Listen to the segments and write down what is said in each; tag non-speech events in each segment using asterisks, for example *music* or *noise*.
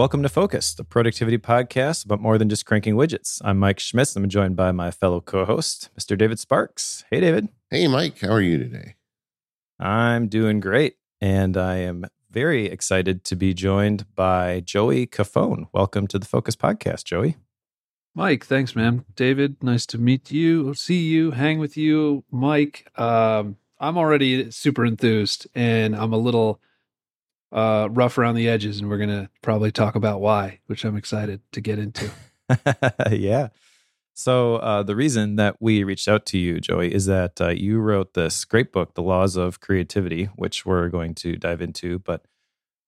Welcome to Focused, the productivity podcast about more than just cranking widgets. I'm Mike Schmitz. I'm joined by my fellow co host, Mr. David Sparks. Hey, David. Hey, Mike. How are you today? I'm doing great. And I am very excited to be joined by Joey Cofone. Welcome to the Focused podcast, Joey. Mike, thanks, man. David, nice to meet you, see you, hang with you. Mike, um, I'm already super enthused and I'm a little uh, rough around the edges, and we're going to probably talk about why, which I'm excited to get into. *laughs* yeah. So, uh, the reason that we reached out to you, Joey, is that uh, you wrote this great book, The Laws of Creativity, which we're going to dive into. But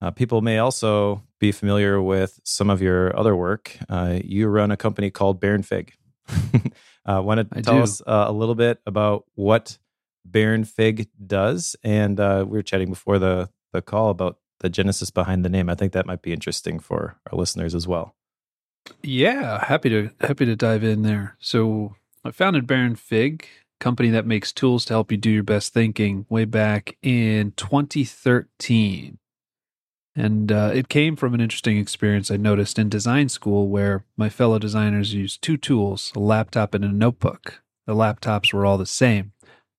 uh, people may also be familiar with some of your other work. Uh, you run a company called Baron Fig. *laughs* uh, Want to tell do. us uh, a little bit about what Baron Fig does? And uh, we were chatting before the the call about the genesis behind the name. I think that might be interesting for our listeners as well. Yeah, happy to happy to dive in there. So I founded Baron Fig, company that makes tools to help you do your best thinking, way back in 2013. And uh, it came from an interesting experience I noticed in design school where my fellow designers used two tools, a laptop and a notebook. The laptops were all the same,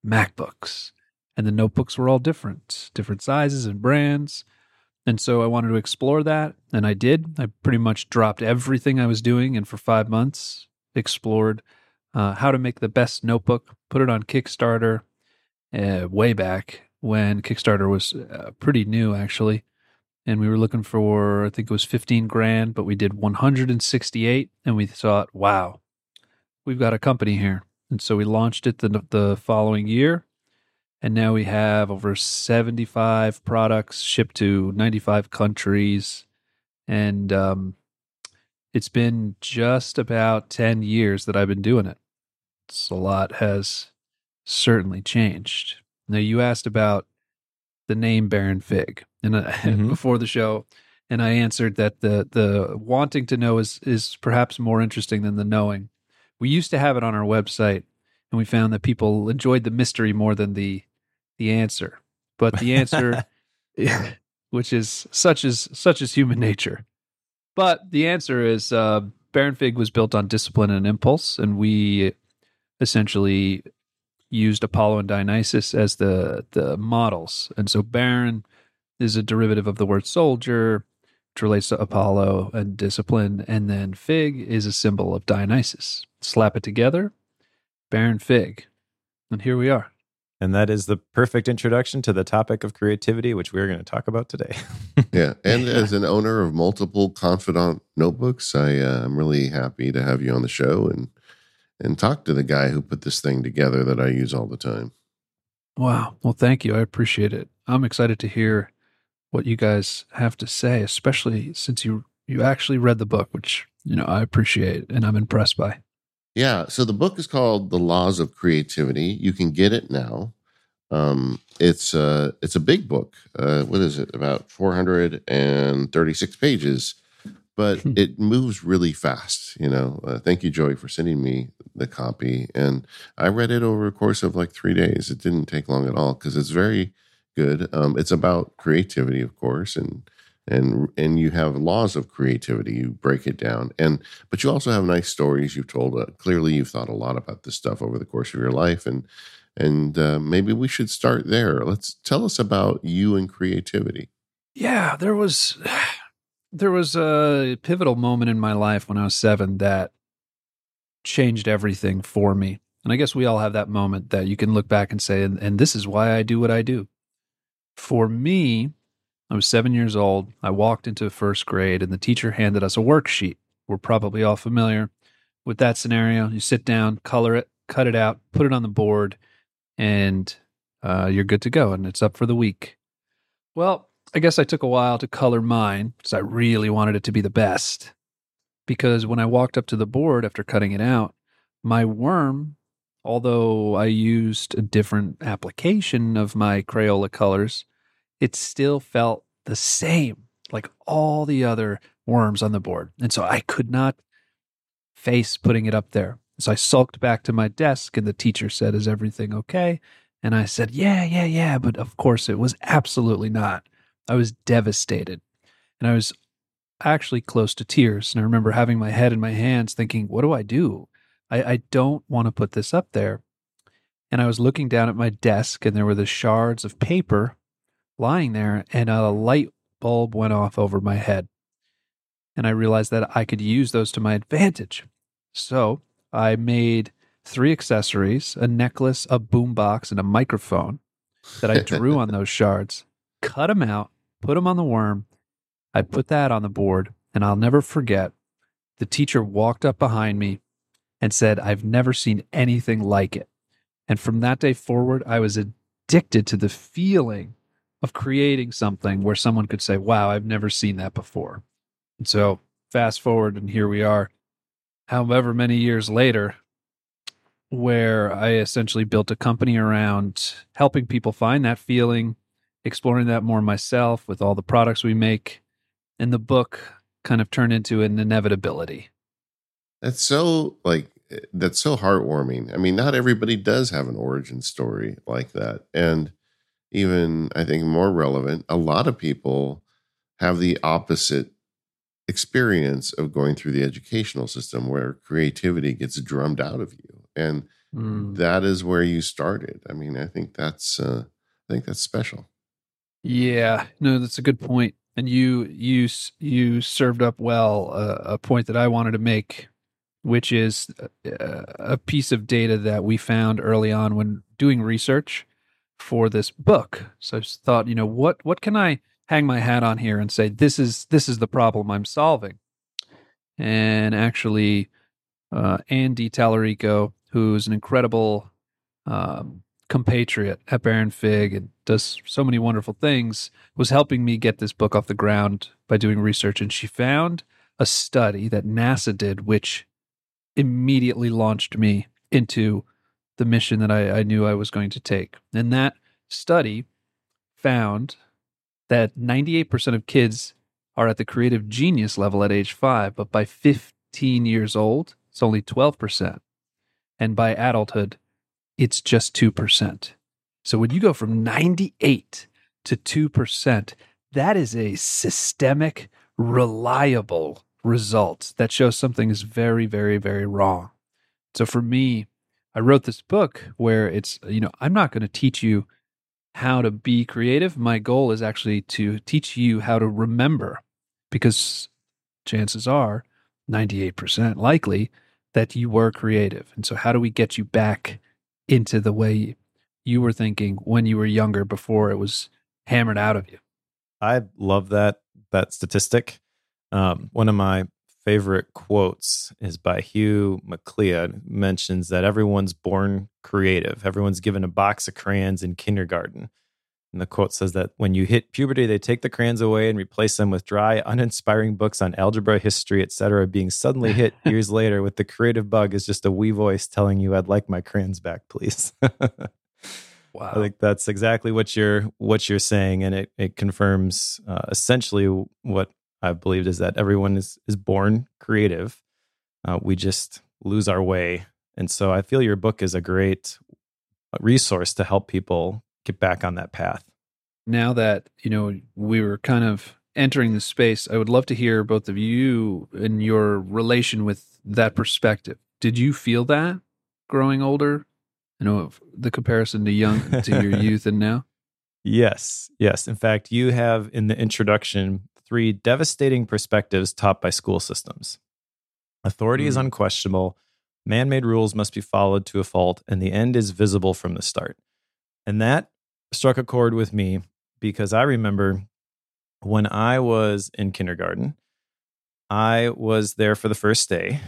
MacBooks, and the notebooks were all different, different sizes and brands. And so I wanted to explore that, and I did. I pretty much dropped everything I was doing and for five months explored uh, how to make the best notebook, put it on Kickstarter uh, way back when Kickstarter was uh, pretty new, actually. And we were looking for, I think it was 15 grand, but we did 168. And we thought, wow, we've got a company here. And so we launched it the, the following year and now we have over 75 products shipped to 95 countries. And um, it's been just about 10 years that I've been doing it. So a lot has certainly changed. Now, you asked about the name Baron Fig and uh, mm-hmm. *laughs* before the show, and I answered that the the wanting to know is is perhaps more interesting than the knowing. We used to have it on our website, and we found that people enjoyed the mystery more than the the answer, but the answer, *laughs* which is such as such as human nature. But the answer is uh, Baron Fig was built on discipline and impulse, and we essentially used Apollo and Dionysus as the the models. And so Baron is a derivative of the word soldier, which relates to Apollo and discipline, and then Fig is a symbol of Dionysus. Slap it together, Baron Fig, and here we are. And that is the perfect introduction to the topic of creativity, which we're going to talk about today. *laughs* yeah. And as an owner of multiple Confidant notebooks, I, uh, I'm really happy to have you on the show and, and talk to the guy who put this thing together that I use all the time. Wow. Well, thank you. I appreciate it. I'm excited to hear what you guys have to say, especially since you you actually read the book, which you know I appreciate and I'm impressed by. Yeah. So the book is called The Laws of Creativity. You can get it now. Um, it's uh, it's a big book. Uh, what is it? About 436 pages, but hmm. it moves really fast. You know. Uh, thank you, Joey, for sending me the copy, and I read it over a course of like three days. It didn't take long at all because it's very good. Um, it's about creativity, of course, and and and you have laws of creativity you break it down and but you also have nice stories you've told uh, clearly you've thought a lot about this stuff over the course of your life and and uh, maybe we should start there. Let's tell us about you and creativity. Yeah there was *sighs* there was a pivotal moment in my life when i was seven that changed everything for me and i guess we all have that moment that you can look back and say and, and this is why i do what i do. For me I was seven years old. I walked into first grade, and the teacher handed us a worksheet. We're probably all familiar with that scenario. You sit down, color it, cut it out, put it on the board, and uh, you're good to go, and it's up for the week. Well, I guess I took a while to color mine because I really wanted it to be the best. Because when I walked up to the board after cutting it out, my worm, although I used a different application of my Crayola colors, it still felt the same like all the other worms on the board. And so I could not face putting it up there. So I sulked back to my desk and the teacher said, Is everything okay? And I said, Yeah, yeah, yeah. But of course it was absolutely not. I was devastated. And I was actually close to tears. And I remember having my head in my hands thinking, what do I do? I, I don't want to put this up there. And I was looking down at my desk and there were the shards of paper lying there and a light bulb went off over my head. And I realized that I could use those to my advantage. So I made three accessories a necklace, a boombox, and a microphone that I drew on *laughs* those shards, cut them out, put them on the worm. I put that on the board, and I'll never forget the teacher walked up behind me and said, I've never seen anything like it. And from that day forward, I was addicted to the feeling of creating something where someone could say, Wow, I've never seen that before. And so, fast forward, and here we are, however many years later, where I essentially built a company around helping people find that feeling, exploring that more myself with all the products we make. And the book kind of turned into an inevitability. That's so like that's so heartwarming. I mean, not everybody does have an origin story like that. And even I think more relevant, a lot of people have the opposite experience of going through the educational system where creativity gets drummed out of you and mm. that is where you started i mean i think that's uh, i think that's special yeah no that's a good point. and you you you served up well uh, a point that i wanted to make which is uh, a piece of data that we found early on when doing research for this book so i thought you know what what can i hang my hat on here and say this is this is the problem i'm solving and actually uh, Andy Tallarico who's an incredible um, compatriot at Baron Fig and does so many wonderful things, was helping me get this book off the ground by doing research. And she found a study that NASA did, which immediately launched me into the mission that I, I knew I was going to take. And that study found that 98% of kids are at the creative genius level at age five, but by 15 years old, it's only 12% and by adulthood, it's just 2%. So when you go from 98 to 2%, that is a systemic, reliable result that shows something is very, very, very wrong. So for me, I wrote this book where it's, you know, I'm not going to teach you how to be creative. My goal is actually to teach you how to remember because chances are 98% likely that you were creative. And so, how do we get you back into the way you were thinking when you were younger before it was hammered out of you? I love that that statistic. Um, one of my favorite quotes is by Hugh MacLeod. Mentions that everyone's born creative. Everyone's given a box of crayons in kindergarten. And the quote says that when you hit puberty, they take the crayons away and replace them with dry, uninspiring books on algebra, history, etc. Being suddenly hit *laughs* years later with the creative bug is just a wee voice telling you, "I'd like my crayons back, please." *laughs* wow, I think that's exactly what you're what you're saying, and it it confirms uh, essentially what I've believed is that everyone is is born creative. Uh, we just lose our way, and so I feel your book is a great resource to help people get back on that path. Now that, you know, we were kind of entering the space, I would love to hear both of you and your relation with that perspective. Did you feel that growing older? You know, the comparison to young to your *laughs* youth and now? Yes, yes. In fact, you have in the introduction three devastating perspectives taught by school systems. Authority mm. is unquestionable, man made rules must be followed to a fault, and the end is visible from the start. And that struck a chord with me because I remember when I was in kindergarten, I was there for the first day,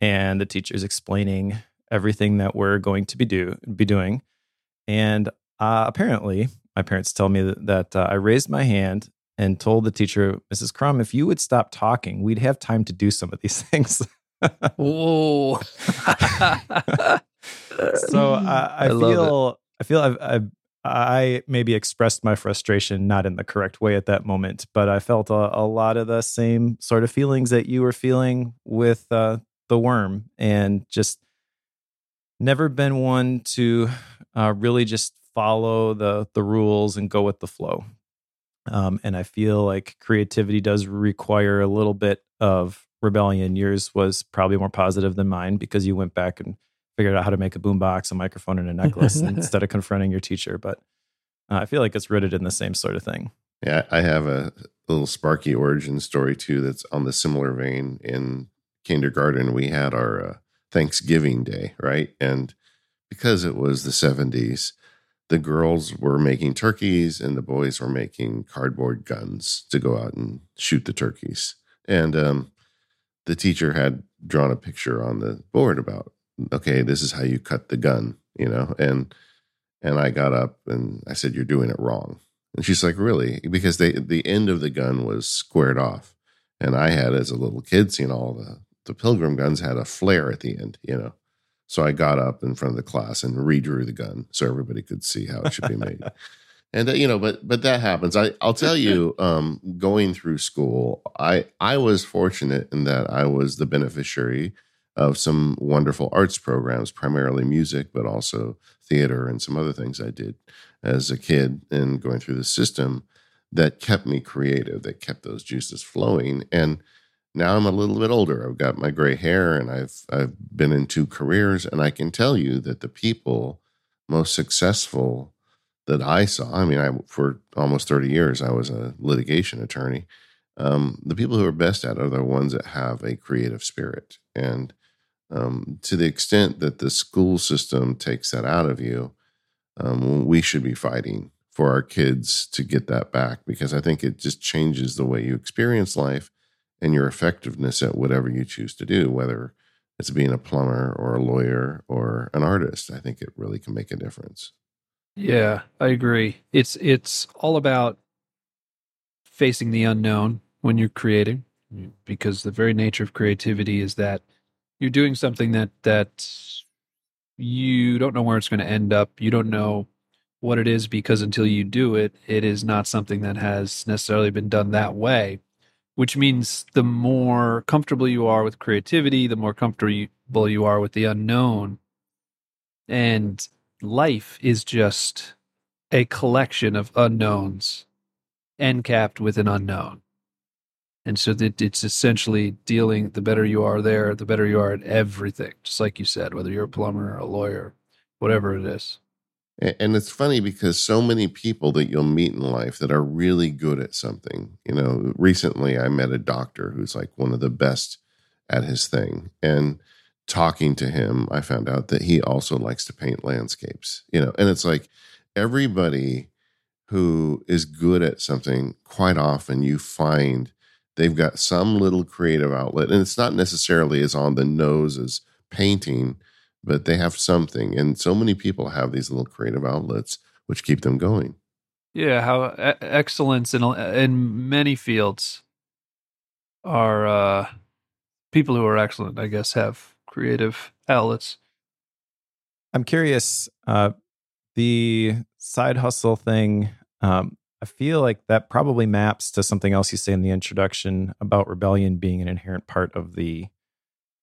and the teacher's explaining everything that we're going to be do be doing. And uh, apparently, my parents tell me that, that uh, I raised my hand and told the teacher, Mrs. Crum, if you would stop talking, we'd have time to do some of these *laughs* things. Whoa! *laughs* so uh, I, I feel I feel I've, I've I maybe expressed my frustration not in the correct way at that moment, but I felt a, a lot of the same sort of feelings that you were feeling with uh, the worm, and just never been one to uh, really just follow the the rules and go with the flow. Um, and I feel like creativity does require a little bit of rebellion. Yours was probably more positive than mine because you went back and figured out how to make a boombox, a microphone, and a necklace *laughs* instead of confronting your teacher. But uh, I feel like it's rooted in the same sort of thing. Yeah, I have a little Sparky origin story too that's on the similar vein. In kindergarten, we had our uh, Thanksgiving Day, right? And because it was the 70s, the girls were making turkeys and the boys were making cardboard guns to go out and shoot the turkeys. And um, the teacher had drawn a picture on the board about, okay, this is how you cut the gun, you know? And and I got up and I said, You're doing it wrong. And she's like, Really? Because they the end of the gun was squared off. And I had as a little kid seen all the the pilgrim guns had a flare at the end, you know. So I got up in front of the class and redrew the gun so everybody could see how it should be made. *laughs* and uh, you know, but but that happens. I I'll tell you, *laughs* um, going through school, I I was fortunate in that I was the beneficiary of some wonderful arts programs, primarily music, but also theater and some other things I did as a kid and going through the system that kept me creative, that kept those juices flowing. And now I'm a little bit older. I've got my gray hair and I've I've been in two careers and I can tell you that the people most successful that I saw, I mean, I for almost 30 years I was a litigation attorney. Um, the people who are best at it are the ones that have a creative spirit. And um, to the extent that the school system takes that out of you, um, we should be fighting for our kids to get that back because I think it just changes the way you experience life and your effectiveness at whatever you choose to do, whether it's being a plumber or a lawyer or an artist. I think it really can make a difference. Yeah, I agree. It's it's all about facing the unknown when you're creating because the very nature of creativity is that you're doing something that that you don't know where it's going to end up. You don't know what it is because until you do it, it is not something that has necessarily been done that way which means the more comfortable you are with creativity, the more comfortable you are with the unknown. And life is just a collection of unknowns end capped with an unknown. And so that it's essentially dealing the better you are there, the better you are at everything, just like you said, whether you're a plumber or a lawyer, whatever it is. And it's funny because so many people that you'll meet in life that are really good at something. You know, recently I met a doctor who's like one of the best at his thing. And talking to him, I found out that he also likes to paint landscapes, you know, and it's like everybody who is good at something, quite often you find they've got some little creative outlet. And it's not necessarily as on the nose as painting but they have something. And so many people have these little creative outlets which keep them going. Yeah, how excellence in in many fields are uh, people who are excellent, I guess, have creative outlets. I'm curious, uh, the side hustle thing. Um, I feel like that probably maps to something else you say in the introduction about rebellion being an inherent part of the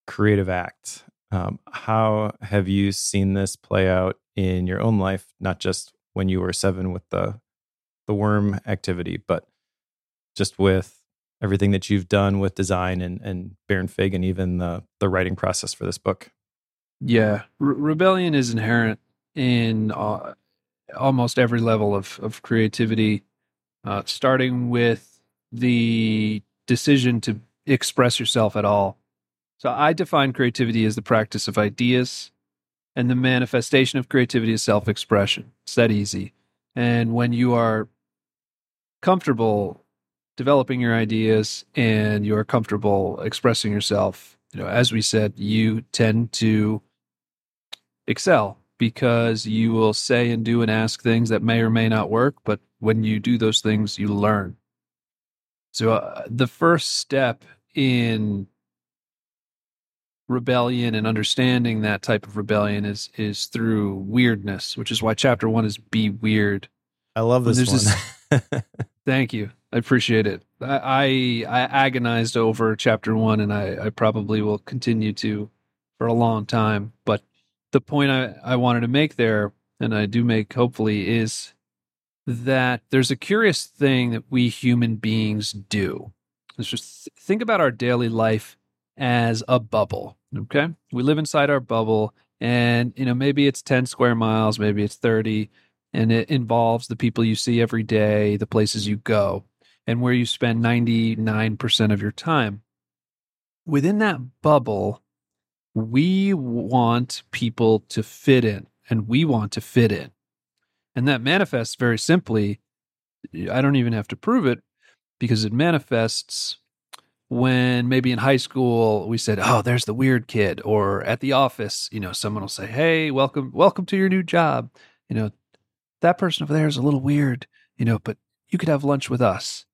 creative act. Um, how have you seen this play out in your own life, not just when you were seven with the the worm activity, but just with everything that you've done with design and and Baron Fig and even the the writing process for this book? Yeah, Re- rebellion is inherent in uh, almost every level of of creativity, uh, starting with the decision to express yourself at all so I define creativity as the practice of ideas, and the manifestation of creativity is self expression. It's that easy. And when you are comfortable developing your ideas and you're comfortable expressing yourself, you know, as we said, you tend to excel because you will say and do and ask things that may or may not work. But when you do those things, you learn. So uh, the first step in rebellion and understanding that type of rebellion is is through weirdness, which is why chapter one is be weird. I love this one. This, *laughs* thank you. I appreciate it. I, I, I agonized over chapter one, and I, I probably will continue to for a long time. But the point I, I wanted to make there, and I do make hopefully, is that there's a curious thing that we human beings do. Let's just think about our daily life as a bubble. Okay. We live inside our bubble and, you know, maybe it's 10 square miles, maybe it's 30, and it involves the people you see every day, the places you go, and where you spend 99% of your time. Within that bubble, we want people to fit in and we want to fit in. And that manifests very simply. I don't even have to prove it because it manifests when maybe in high school we said, "Oh, there's the weird kid," or at the office, you know, someone will say, "Hey, welcome, welcome to your new job." You know, that person over there is a little weird, you know, but you could have lunch with us.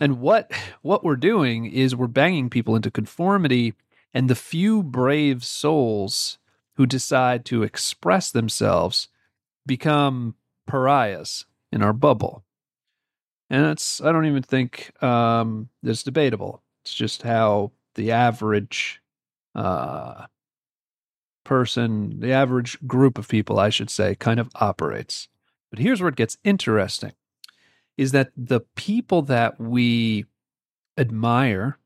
And what *laughs* what we're doing is we're banging people into conformity, and the few brave souls who decide to express themselves become pariahs in our bubble. And it's I don't even think um, it's debatable. It's just how the average uh, person, the average group of people, I should say, kind of operates. But here's where it gets interesting is that the people that we admire,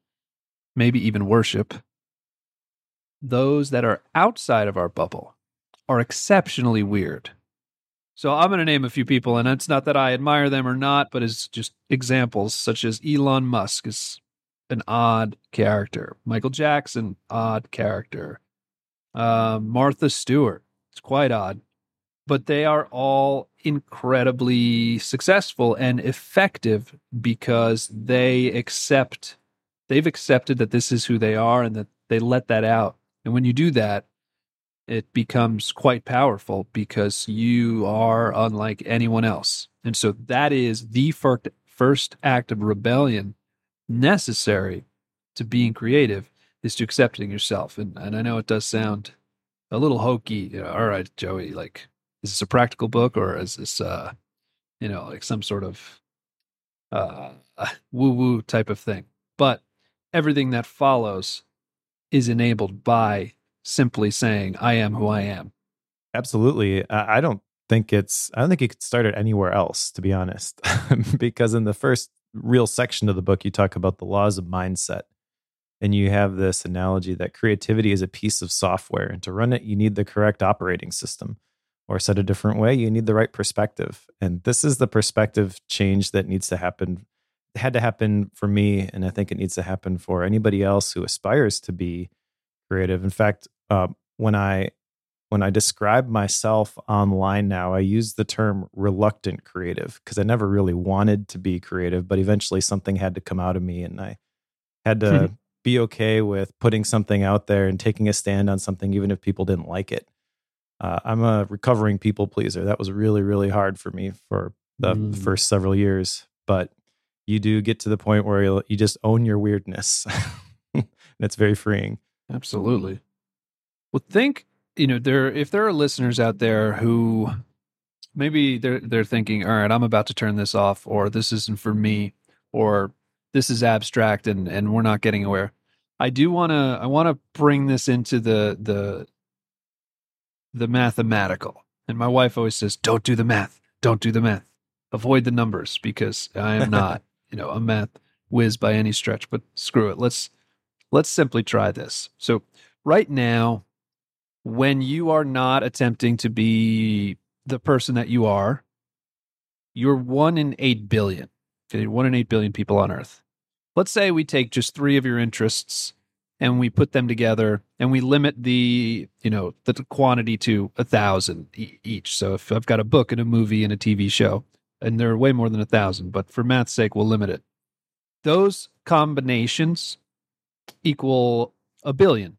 maybe even worship, those that are outside of our bubble are exceptionally weird. So I'm going to name a few people, and it's not that I admire them or not, but it's just examples, such as Elon Musk is an odd character. Michael Jackson, odd character. Uh, Martha Stewart, it's quite odd. But they are all incredibly successful and effective because they accept, they've accepted that this is who they are and that they let that out. And when you do that, it becomes quite powerful because you are unlike anyone else. And so that is the first act of rebellion necessary to being creative is to accepting yourself. And and I know it does sound a little hokey. You know, all right, Joey, like is this a practical book or is this uh you know like some sort of uh *laughs* woo woo type of thing? But everything that follows is enabled by simply saying, I am who I am. Absolutely. I don't think it's, I don't think you could start it anywhere else, to be honest. *laughs* because in the first real section of the book, you talk about the laws of mindset. And you have this analogy that creativity is a piece of software. And to run it, you need the correct operating system. Or said a different way, you need the right perspective. And this is the perspective change that needs to happen. It had to happen for me. And I think it needs to happen for anybody else who aspires to be creative. In fact, uh, when I when I describe myself online now, I use the term reluctant creative because I never really wanted to be creative, but eventually something had to come out of me and I had to mm-hmm. be okay with putting something out there and taking a stand on something, even if people didn't like it. Uh, I'm a recovering people pleaser. That was really, really hard for me for the mm. first several years, but you do get to the point where you just own your weirdness. *laughs* and it's very freeing. Absolutely. Well, think you know there if there are listeners out there who maybe they're they're thinking, all right, I'm about to turn this off, or this isn't for me, or this is abstract and and we're not getting aware. I do want to I want to bring this into the the the mathematical. And my wife always says, "Don't do the math. Don't do the math. Avoid the numbers because I am not, *laughs* you know, a math whiz by any stretch, but screw it. Let's let's simply try this." So, right now, when you are not attempting to be the person that you are, you're one in eight billion. Okay, one in eight billion people on Earth. Let's say we take just three of your interests and we put them together and we limit the you know the quantity to a thousand each. So if I've got a book and a movie and a TV show, and there are way more than a thousand, but for math's sake, we'll limit it. Those combinations equal a billion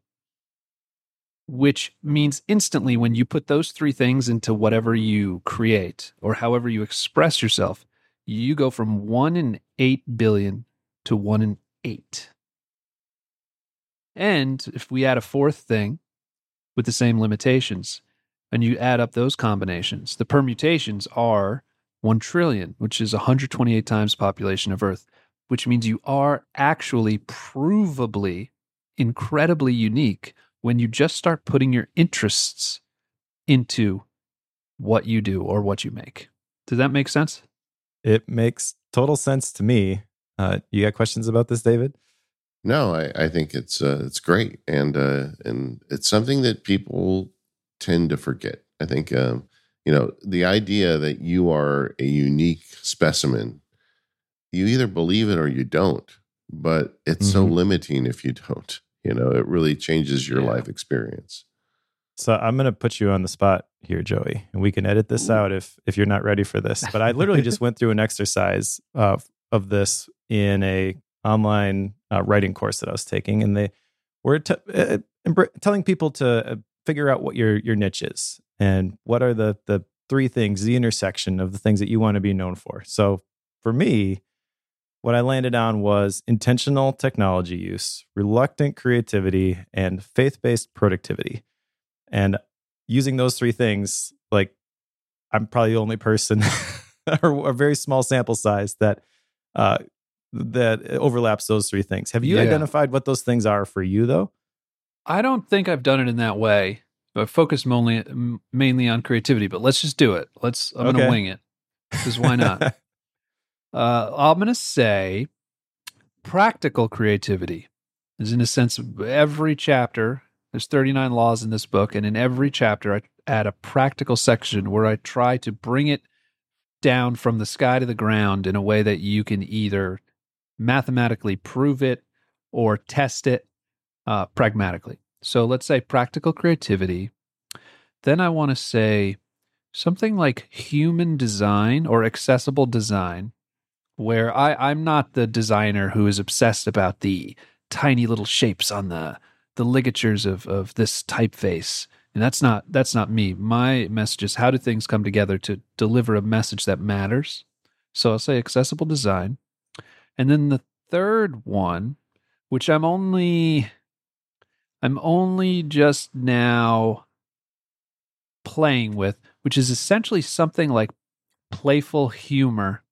which means instantly when you put those three things into whatever you create or however you express yourself, you go from one in eight billion to one in eight. And if we add a fourth thing with the same limitations, and you add up those combinations, the permutations are 1 trillion, which is 128 times population of Earth, which means you are actually provably incredibly unique when you just start putting your interests into what you do or what you make. Does that make sense? It makes total sense to me. Uh, you got questions about this, David? No, I, I think it's uh, it's great, and uh, and it's something that people tend to forget. I think um, you know the idea that you are a unique specimen. You either believe it or you don't, but it's so Mhm. limiting if you don't. You know, it really changes your Yeah. life experience. So I'm going to put you on the spot here, Joey, and we can edit this out if if you're not ready for this. But I literally just went through an exercise uh, of this in a online uh, writing course that I was taking, and they were t- uh, telling people to uh, figure out what your your niche is and what are the the three things, the intersection of the things that you want to be known for. So for me, what I landed on was intentional technology use, reluctant creativity, and faith based productivity. And using those three things, like I'm probably the only person *laughs* or a very small sample size that uh, that overlaps those three things. Have you Yeah. identified what those things are for you, though? I don't think I've done it in that way. I focus mainly mainly on creativity, but let's just do it. Let's. I'm Okay. gonna wing it because why not? *laughs* uh, I'm gonna say practical creativity is in a sense every chapter. There's 39 laws in this book, and in every chapter, I add a practical section where I try to bring it down from the sky to the ground in a way that you can either mathematically prove it or test it uh, pragmatically. So let's say practical creativity. Then I want to say something like human design or accessible design, where I, I'm not the designer who is obsessed about the tiny little shapes on the the ligatures of, of this typeface. And that's not that's not me. My message is how do things come together to deliver a message that matters. So I'll say accessible design. And then the third one, which I'm only I'm only just now playing with, which is essentially something like playful humor.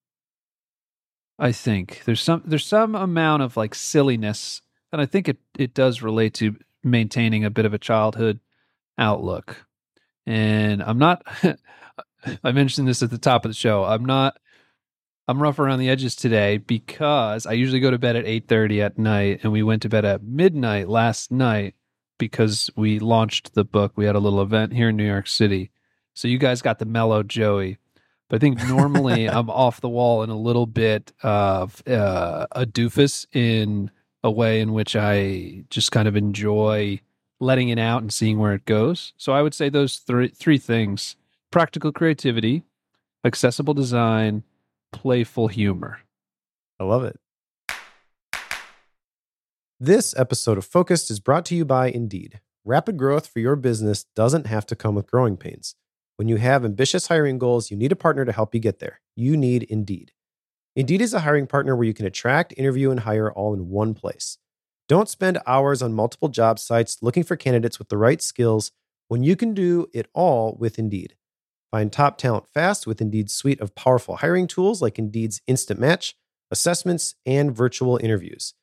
I think there's some there's some amount of like silliness, and I think it it does relate to maintaining a bit of a childhood outlook. And I'm not. *laughs* I mentioned this at the top of the show. I'm not. I'm rough around the edges today because I usually go to bed at 8:30 at night, and we went to bed at midnight last night because we launched the book. We had a little event here in New York City, so you guys got the mellow Joey. But I think normally *laughs* I'm off the wall and a little bit of uh, a doofus in a way in which I just kind of enjoy letting it out and seeing where it goes. So I would say those three three things: practical creativity, accessible design, playful humor. I love it. This episode of Focused is brought to you by Indeed. Rapid growth for your business doesn't have to come with growing pains. When you have ambitious hiring goals, you need a partner to help you get there. You need Indeed. Indeed is a hiring partner where you can attract, interview, and hire all in one place. Don't spend hours on multiple job sites looking for candidates with the right skills when you can do it all with Indeed. Find top talent fast with Indeed's suite of powerful hiring tools like Indeed's Instant Match, assessments, and virtual interviews.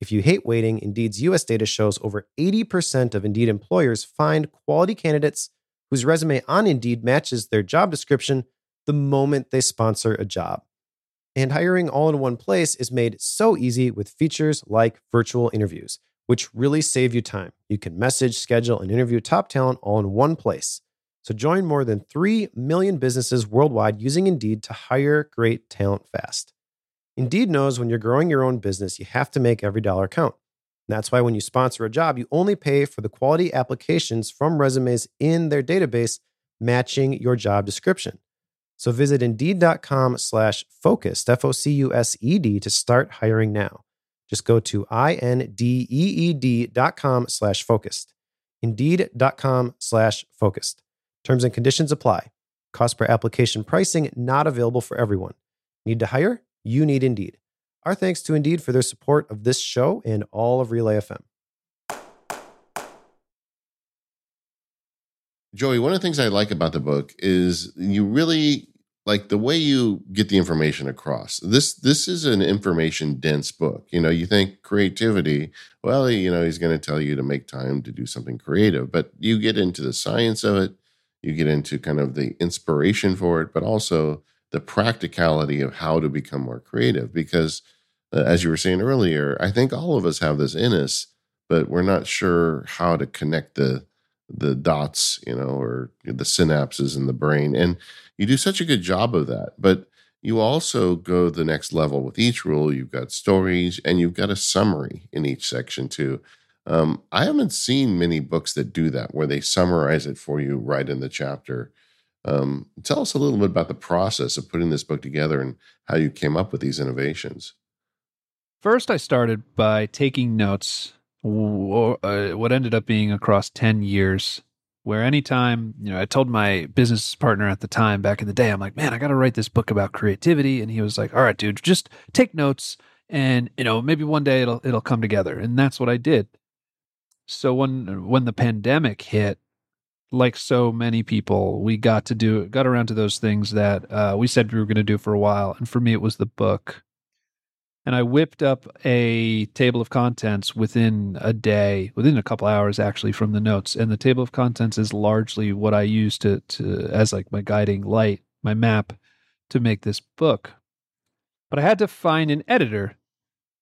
If you hate waiting, Indeed's US data shows over 80% of Indeed employers find quality candidates whose resume on Indeed matches their job description the moment they sponsor a job. And hiring all in one place is made so easy with features like virtual interviews, which really save you time. You can message, schedule, and interview top talent all in one place. So join more than 3 million businesses worldwide using Indeed to hire great talent fast. Indeed knows when you're growing your own business, you have to make every dollar count. That's why when you sponsor a job, you only pay for the quality applications from resumes in their database matching your job description. So visit indeed.com slash focused, F O C U S E D, to start hiring now. Just go to I N D E E D dot com slash focused. Indeed.com slash focused. Terms and conditions apply. Cost per application pricing not available for everyone. Need to hire? You need Indeed. Our thanks to Indeed for their support of this show and all of Relay FM. Joey, one of the things I like about the book is you really like the way you get the information across. This this is an information dense book. You know, you think creativity, well, you know, he's going to tell you to make time to do something creative, but you get into the science of it, you get into kind of the inspiration for it, but also the practicality of how to become more creative. Because, uh, as you were saying earlier, I think all of us have this in us, but we're not sure how to connect the the dots, you know, or the synapses in the brain. And you do such a good job of that. But you also go the next level with each rule. You've got stories and you've got a summary in each section too. Um, I haven't seen many books that do that, where they summarize it for you right in the chapter. Um, tell us a little bit about the process of putting this book together and how you came up with these innovations. First, I started by taking notes, uh, what ended up being across 10 years, where anytime, you know, I told my business partner at the time back in the day, I'm like, man, I got to write this book about creativity. And he was like, all right, dude, just take notes and, you know, maybe one day it'll, it'll come together. And that's what I did. So when, when the pandemic hit, like so many people, we got to do got around to those things that uh, we said we were going to do for a while, and for me, it was the book. And I whipped up a table of contents within a day, within a couple hours actually, from the notes. And the table of contents is largely what I use to to as like my guiding light, my map to make this book. But I had to find an editor,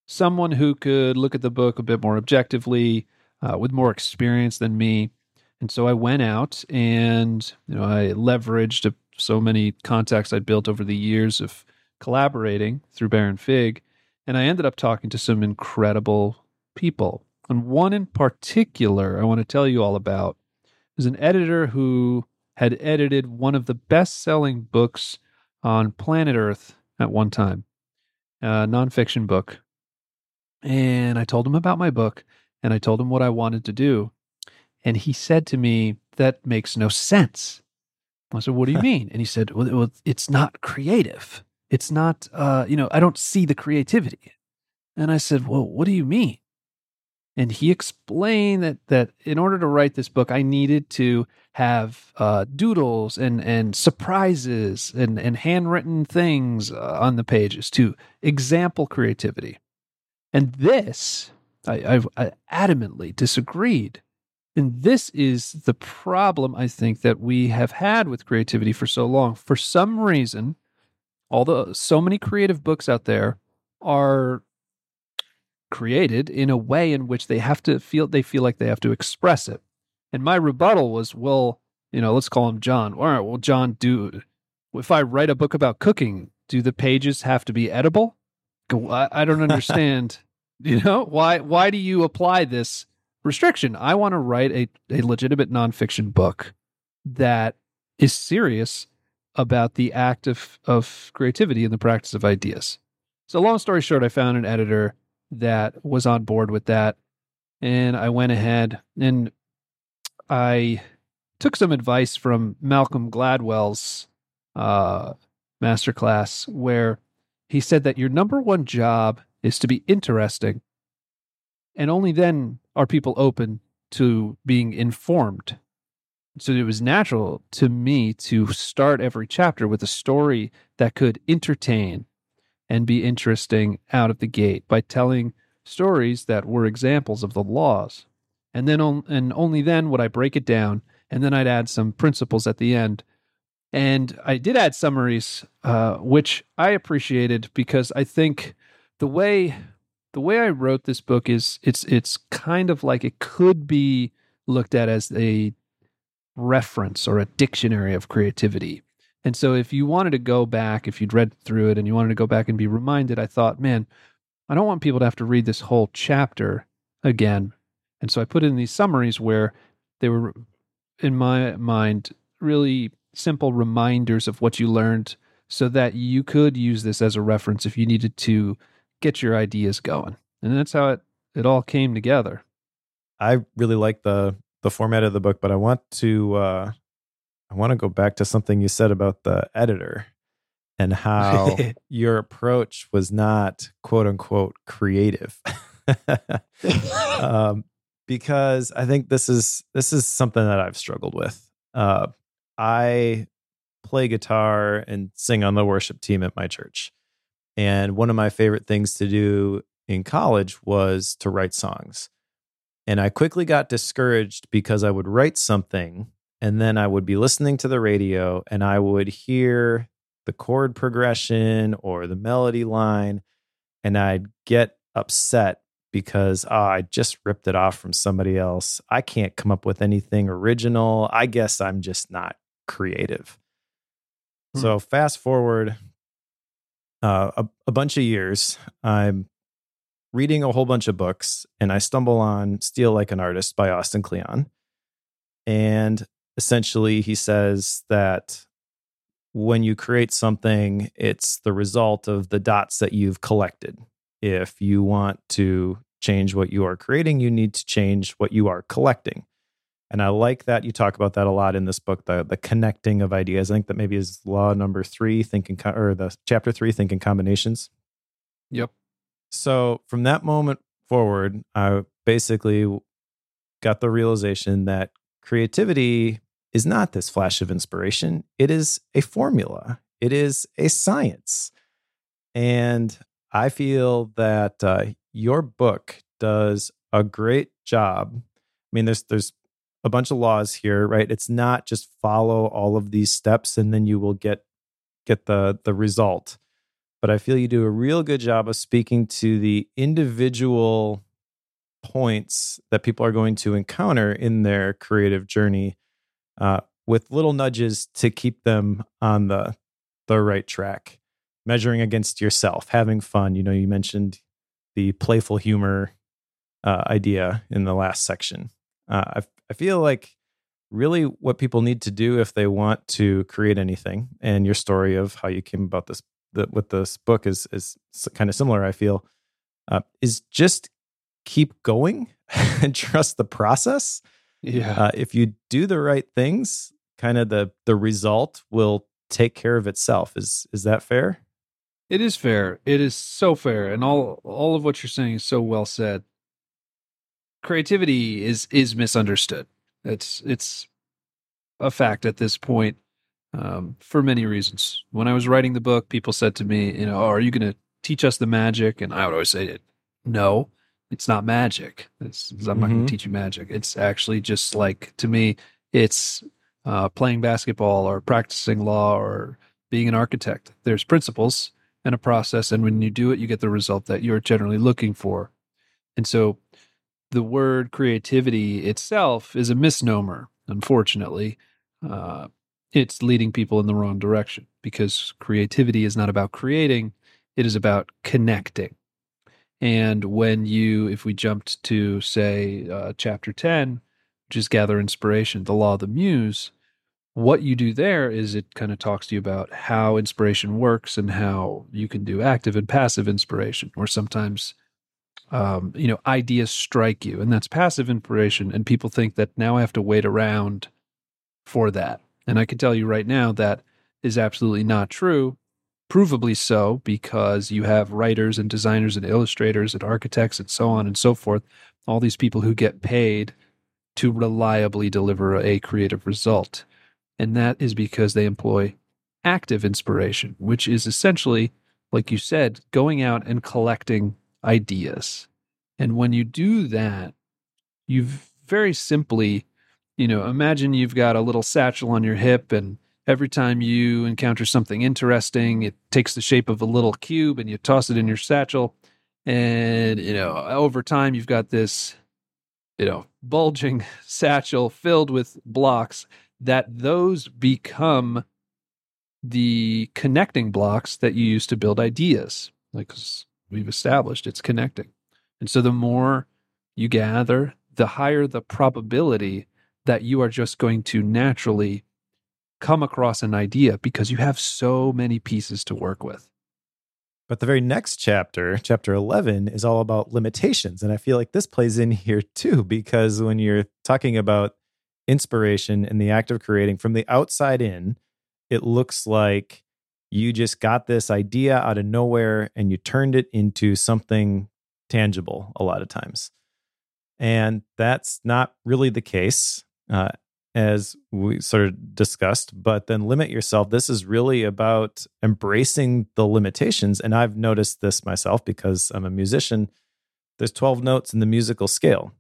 someone who could look at the book a bit more objectively, uh, with more experience than me and so I went out and you know I leveraged so many contacts I'd built over the years of collaborating through Baron Fig, and I ended up talking to some incredible people. And one in particular I want to tell you all about is an editor who had edited one of the best-selling books on planet Earth at one time, a nonfiction book. And I told him about my book, and I told him what I wanted to do. And he said to me, That makes no sense. I said, What do you mean? And he said, Well, it's not creative. It's not, uh, you know, I don't see the creativity. And I said, Well, what do you mean? And he explained that that in order to write this book, I needed to have uh, doodles and and surprises and and handwritten things uh, on the pages to example creativity. And this, I, I, I adamantly disagreed and this is the problem, I think, that we have had with creativity for so long. For some reason, although so many creative books out there are created in a way in which they have to feel they feel like they have to express it. And my rebuttal was, well, you know, let's call him John. All right, well, John, do if I write a book about cooking, do the pages have to be edible? I, I don't understand. *laughs* you know, why why do you apply this restriction. I want to write a, a legitimate nonfiction book that is serious about the act of, of creativity and the practice of ideas. So, long story short, I found an editor that was on board with that. And I went ahead and I took some advice from Malcolm Gladwell's uh, masterclass, where he said that your number one job is to be interesting. And only then are people open to being informed? So it was natural to me to start every chapter with a story that could entertain and be interesting out of the gate by telling stories that were examples of the laws. And then on, and only then would I break it down and then I'd add some principles at the end. And I did add summaries, uh, which I appreciated because I think the way the way I wrote this book is it's it's kind of like it could be looked at as a reference or a dictionary of creativity. And so if you wanted to go back, if you'd read through it and you wanted to go back and be reminded, I thought, man, I don't want people to have to read this whole chapter again. And so I put in these summaries where they were in my mind really simple reminders of what you learned so that you could use this as a reference if you needed to get your ideas going. And that's how it, it all came together. I really like the the format of the book, but I want to uh I want to go back to something you said about the editor and how *laughs* your approach was not quote unquote creative. *laughs* um, because I think this is this is something that I've struggled with. Uh, I play guitar and sing on the worship team at my church. And one of my favorite things to do in college was to write songs. And I quickly got discouraged because I would write something and then I would be listening to the radio and I would hear the chord progression or the melody line, and I'd get upset because oh, I just ripped it off from somebody else. I can't come up with anything original. I guess I'm just not creative. Hmm. So fast forward uh, a, a bunch of years, I'm reading a whole bunch of books, and I stumble on "Steal Like an Artist" by Austin Kleon, and essentially he says that when you create something, it's the result of the dots that you've collected. If you want to change what you are creating, you need to change what you are collecting. And I like that you talk about that a lot in this book, the the connecting of ideas. I think that maybe is law number three, thinking or the chapter three, thinking combinations. Yep. So from that moment forward, I basically got the realization that creativity is not this flash of inspiration. It is a formula. It is a science. And I feel that uh, your book does a great job. I mean, there's there's a bunch of laws here, right? It's not just follow all of these steps and then you will get get the the result. But I feel you do a real good job of speaking to the individual points that people are going to encounter in their creative journey uh, with little nudges to keep them on the the right track measuring against yourself having fun you know you mentioned the playful humor uh, idea in the last section uh, I, I feel like really what people need to do if they want to create anything and your story of how you came about this the, with this book is is kind of similar i feel uh, is just keep going *laughs* and trust the process Yeah. uh, if you do the right things, kind of the the result will take care of itself. Is is that fair? It is fair. It is so fair, and all all of what you're saying is so well said. Creativity is is misunderstood. It's it's a fact at this point um, for many reasons. When I was writing the book, people said to me, "You know, oh, are you going to teach us the magic?" And I would always say, "No, it's not magic. It's, I'm not going to teach you magic. It's actually just like to me, it's uh, playing basketball or practicing law or being an architect. There's principles and a process, and when you do it, you get the result that you're generally looking for. And so, the word creativity itself is a misnomer. Unfortunately, uh, it's leading people in the wrong direction because creativity is not about creating; it is about connecting. And when you, if we jumped to say uh, chapter 10, which is gather inspiration, the law of the muse, what you do there is it kind of talks to you about how inspiration works and how you can do active and passive inspiration, or sometimes, um, you know, ideas strike you, and that's passive inspiration. And people think that now I have to wait around for that. And I can tell you right now that is absolutely not true provably so because you have writers and designers and illustrators and architects and so on and so forth all these people who get paid to reliably deliver a creative result and that is because they employ active inspiration which is essentially like you said going out and collecting ideas and when you do that you've very simply you know imagine you've got a little satchel on your hip and every time you encounter something interesting, it takes the shape of a little cube and you toss it in your satchel. And, you know, over time, you've got this, you know, bulging *laughs* satchel filled with blocks that those become the connecting blocks that you use to build ideas. Like we've established, it's connecting. And so the more you gather, the higher the probability that you are just going to naturally come across an idea because you have so many pieces to work with. But the very next chapter, chapter 11, is all about limitations. And I feel like this plays in here too, because when you're talking about inspiration and the act of creating from the outside in, it looks like you just got this idea out of nowhere and you turned it into something tangible a lot of times. And that's not really the case. Uh, as we sort of discussed, but then limit yourself. This is really about embracing the limitations. And I've noticed this myself because I'm a musician. There's 12 notes in the musical scale.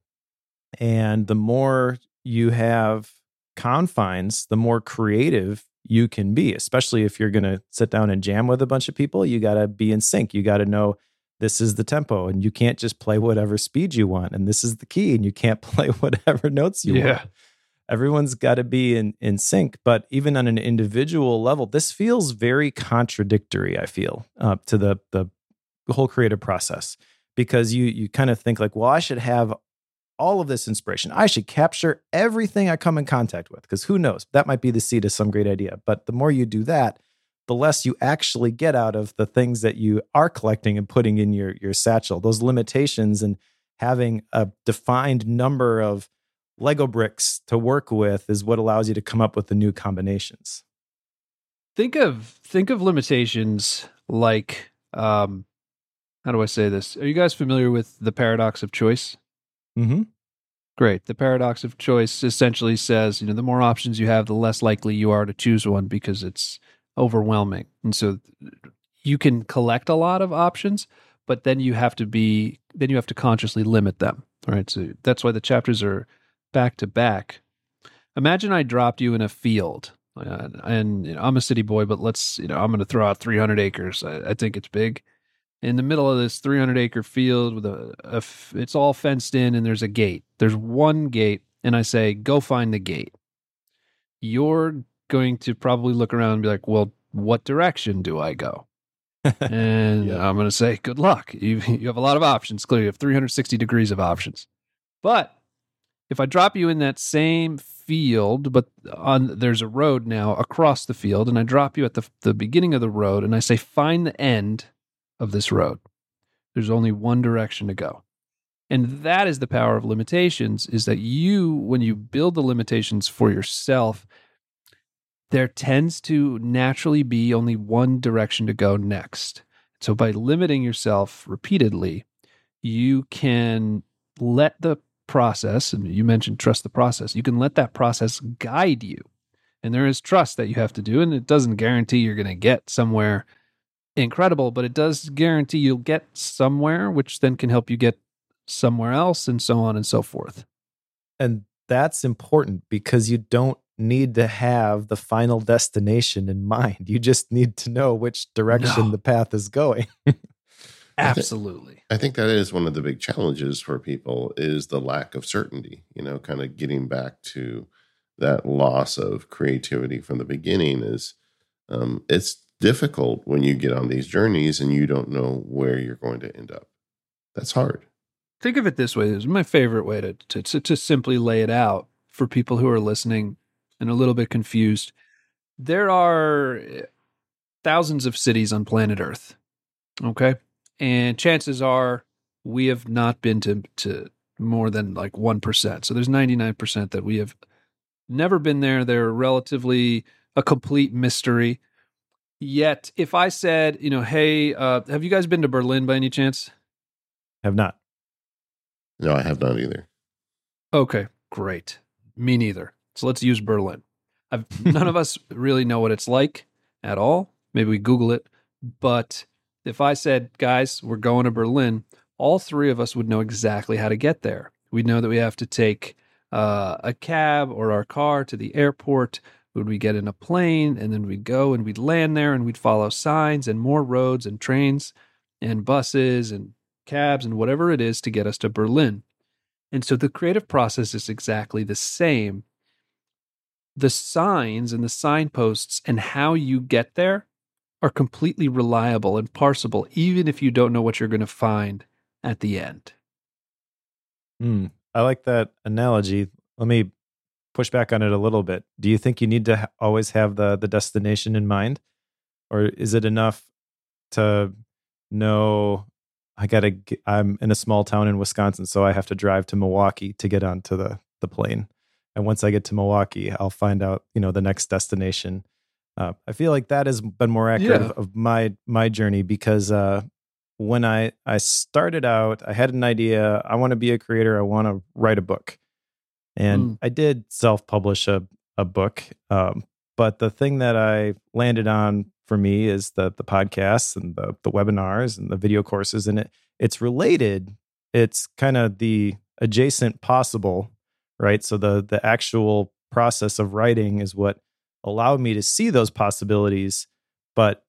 And the more you have confines, the more creative you can be, especially if you're going to sit down and jam with a bunch of people. You got to be in sync. You got to know this is the tempo and you can't just play whatever speed you want. And this is the key and you can't *laughs* play whatever notes you Yeah. want. Everyone's got to be in, in sync. But even on an individual level, this feels very contradictory, I feel, uh, to the, the whole creative process because you, you kind of think like, well, I should have all of this inspiration. I should capture everything I come in contact with because who knows? That might be the seed of some great idea. But the more you do that, the less you actually get out of the things that you are collecting and putting in your your satchel. Those limitations and having a defined number of Lego bricks to work with is what allows you to come up with the new combinations. think of think of limitations like um how do I say this? Are you guys familiar with the paradox of choice? Mm-hmm. Great. The paradox of choice essentially says, you know, the more options you have, the less likely you are to choose one because it's overwhelming. And so you can collect a lot of options, but then you have to be then you have to consciously limit them. Right. So that's why the chapters are back to back. Imagine I dropped you in a field. Uh, and you know, I'm a city boy, but let's, you know, I'm going to throw out 300 acres. I, I think it's big in the middle of this 300 acre field with a, it's all fenced in and there's a gate. There's one gate and i say go find the gate. You're going to probably look around and be like well what direction do i go? *laughs* And Yeah. i'm going to say good luck. You, you have a lot of options. Clearly you have 360 degrees of options. But if i drop you in that same field but on there's a road now across the field and i drop you at the, the beginning of the road and i say find the end of this road. There's only one direction to go. And that is the power of limitations is that you when you build the limitations for yourself there tends to naturally be only one direction to go next. So by limiting yourself repeatedly, you can let the process and you mentioned trust the process. You can let that process guide you. And there is trust that you have to do and it doesn't guarantee you're going to get somewhere incredible, but it does guarantee you'll get somewhere, which then can help you get somewhere else, and so on and so forth. And that's important because you don't need to have the final destination in mind. You just need to know which direction No. the path is going. *laughs* Absolutely. I think that is one of the big challenges for people is the lack of certainty, you know, kind of getting back to that loss of creativity from the beginning is um, it's difficult when you get on these journeys and you don't know where you're going to end up. That's hard. Think of it this way. This is my favorite way to, to, to, to simply lay it out for people who are listening and a little bit confused. There are eh, thousands of cities on planet Earth. Okay. And chances are we have not been to, to more than like 1%. So there's 99% that we have never been there. They're relatively a complete mystery. Yet, if I said, you know, hey, uh, have you guys been to Berlin by any chance? have not. No, I have not either. Okay, great. Me neither. So let's use Berlin. I've, none of us *laughs* really know what it's like at all. Maybe we Google it. But if I said, guys, we're going to Berlin, all three of us would know exactly how to get there. We'd know that we have to take uh, a cab or our car to the airport. Would we get in a plane and then we'd go and we'd land there and we'd follow signs and more roads and trains and buses and cabs and whatever it is to get us to Berlin. And so the creative process is exactly the same. The signs and the signposts and how you get there are completely reliable and parsable, even if you don't know what you're going to find at the end. Hmm. I like that analogy. Let me push back on it a little bit. Do you think you need to ha- always have the the destination in mind, or is it enough to know I gotta? Get, I'm in a small town in Wisconsin, so I have to drive to Milwaukee to get onto the the plane. And once I get to Milwaukee, I'll find out you know the next destination. Uh, I feel like that has been more accurate Yeah. of, of my my journey because uh, when I I started out, I had an idea. I want to be a creator. I want to write a book, and Mm. I did self publish a a book. Um, but the thing that I landed on for me is the the podcasts and the the webinars and the video courses, and it it's related. It's kind of the adjacent possible, right? So the the actual process of writing is what allowed me to see those possibilities. But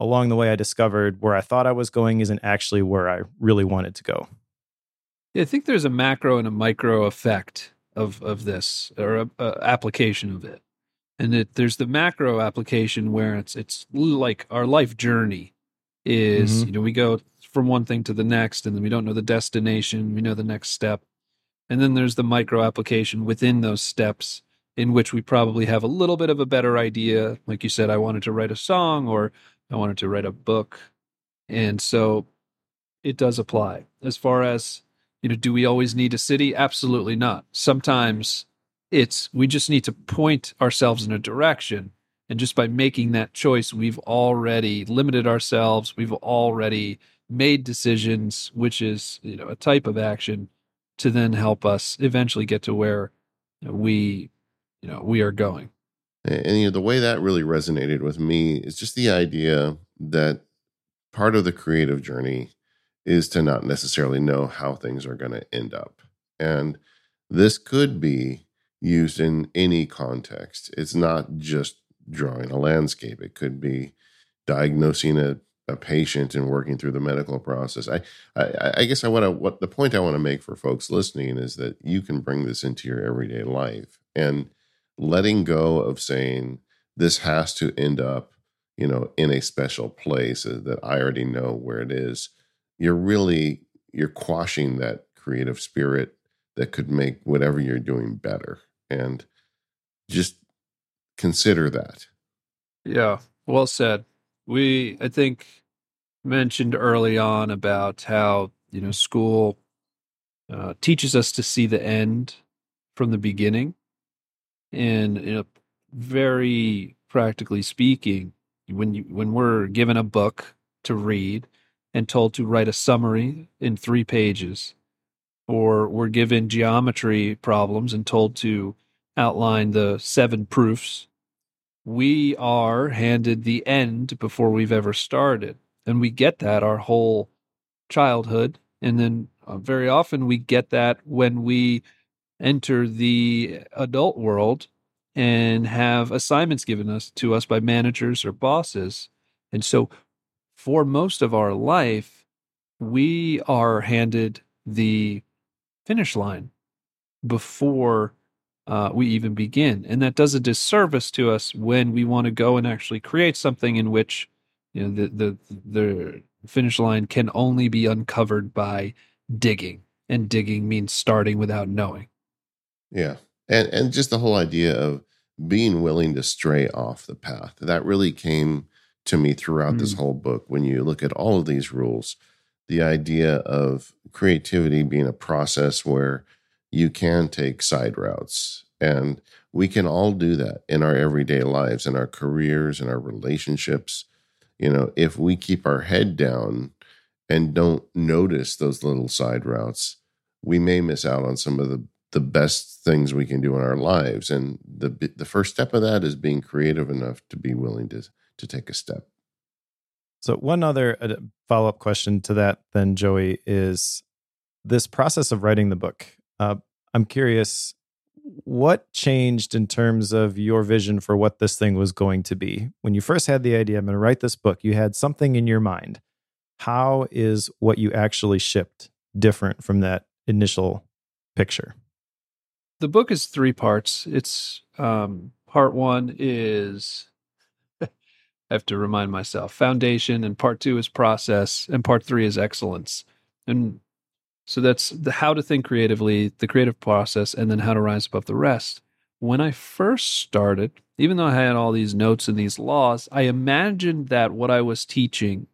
along the way, I discovered where I thought I was going isn't actually where I really wanted to go. Yeah, I think there's a macro and a micro effect of of this or a, a application of it, and it, there's the macro application where it's it's like our life journey is Mhm. you know we go from one thing to the next, and then we don't know the destination, we know the next step, and then there's the micro application within those steps in which we probably have a little bit of a better idea. Like you said, I wanted to write a song or I wanted to write a book, and so it does apply as far as you know do we always need a city? Absolutely not. Sometimes it's we just need to point ourselves in a direction and just by making that choice we've already limited ourselves we've already made decisions which is you know a type of action to then help us eventually get to where we you know we are going. And, and, you know, the way that really resonated with me is just the idea that part of the creative journey is to not necessarily know how things are going to end up. And this could be used in any context. It's not just drawing a landscape, it could be diagnosing a, a patient and working through the medical process. I, I, I guess I want to, what the point I want to make for folks listening is that you can bring this into your everyday life and letting go of saying this has to end up, you know, in a special place uh, that I already know where it is. You're really you're quashing that creative spirit that could make whatever you're doing better. And just consider that. Yeah, well said. We, I think, mentioned early on about how, you know, school uh, teaches us to see the end from the beginning. And, you know, very practically speaking, when you, when we're given a book to read and told to write a summary in three pages, or we're given geometry problems and told to outline the seven proofs we are handed the end before we've ever started. And we get that our whole childhood. And then uh, very often we get that when we enter the adult world and have assignments given us to us by managers or bosses. And so for most of our life, we are handed the finish line before uh, we even begin. And that does a disservice to us when we want to go and actually create something in which you know the the the finish line can only be uncovered by digging. And digging means starting without knowing. Yeah. And and just the whole idea of being willing to stray off the path. That really came to me throughout this mm. whole book when you look at all of these rules. The idea of creativity being a process where you can take side routes. And we can all do that in our everyday lives, in our careers, in our relationships. You know, if we keep our head down and don't notice those little side routes, we may miss out on some of the, the best things we can do in our lives. And the the first step of that is being creative enough to be willing to to take a step. So, one other uh, follow up question to that, then, Joey, is this process of writing the book. Uh, I'm curious, what changed in terms of your vision for what this thing was going to be? When you first had the idea, I'm going to write this book, you had something in your mind. How is what you actually shipped different from that initial picture? The book is three parts. It's um, part one is I have to remind myself foundation, and part two is process, and part three is excellence. And so that's the how to think creatively, the creative process, and then how to rise above the rest. When I first started, even though I had all these notes and these laws, I imagined that what I was teaching,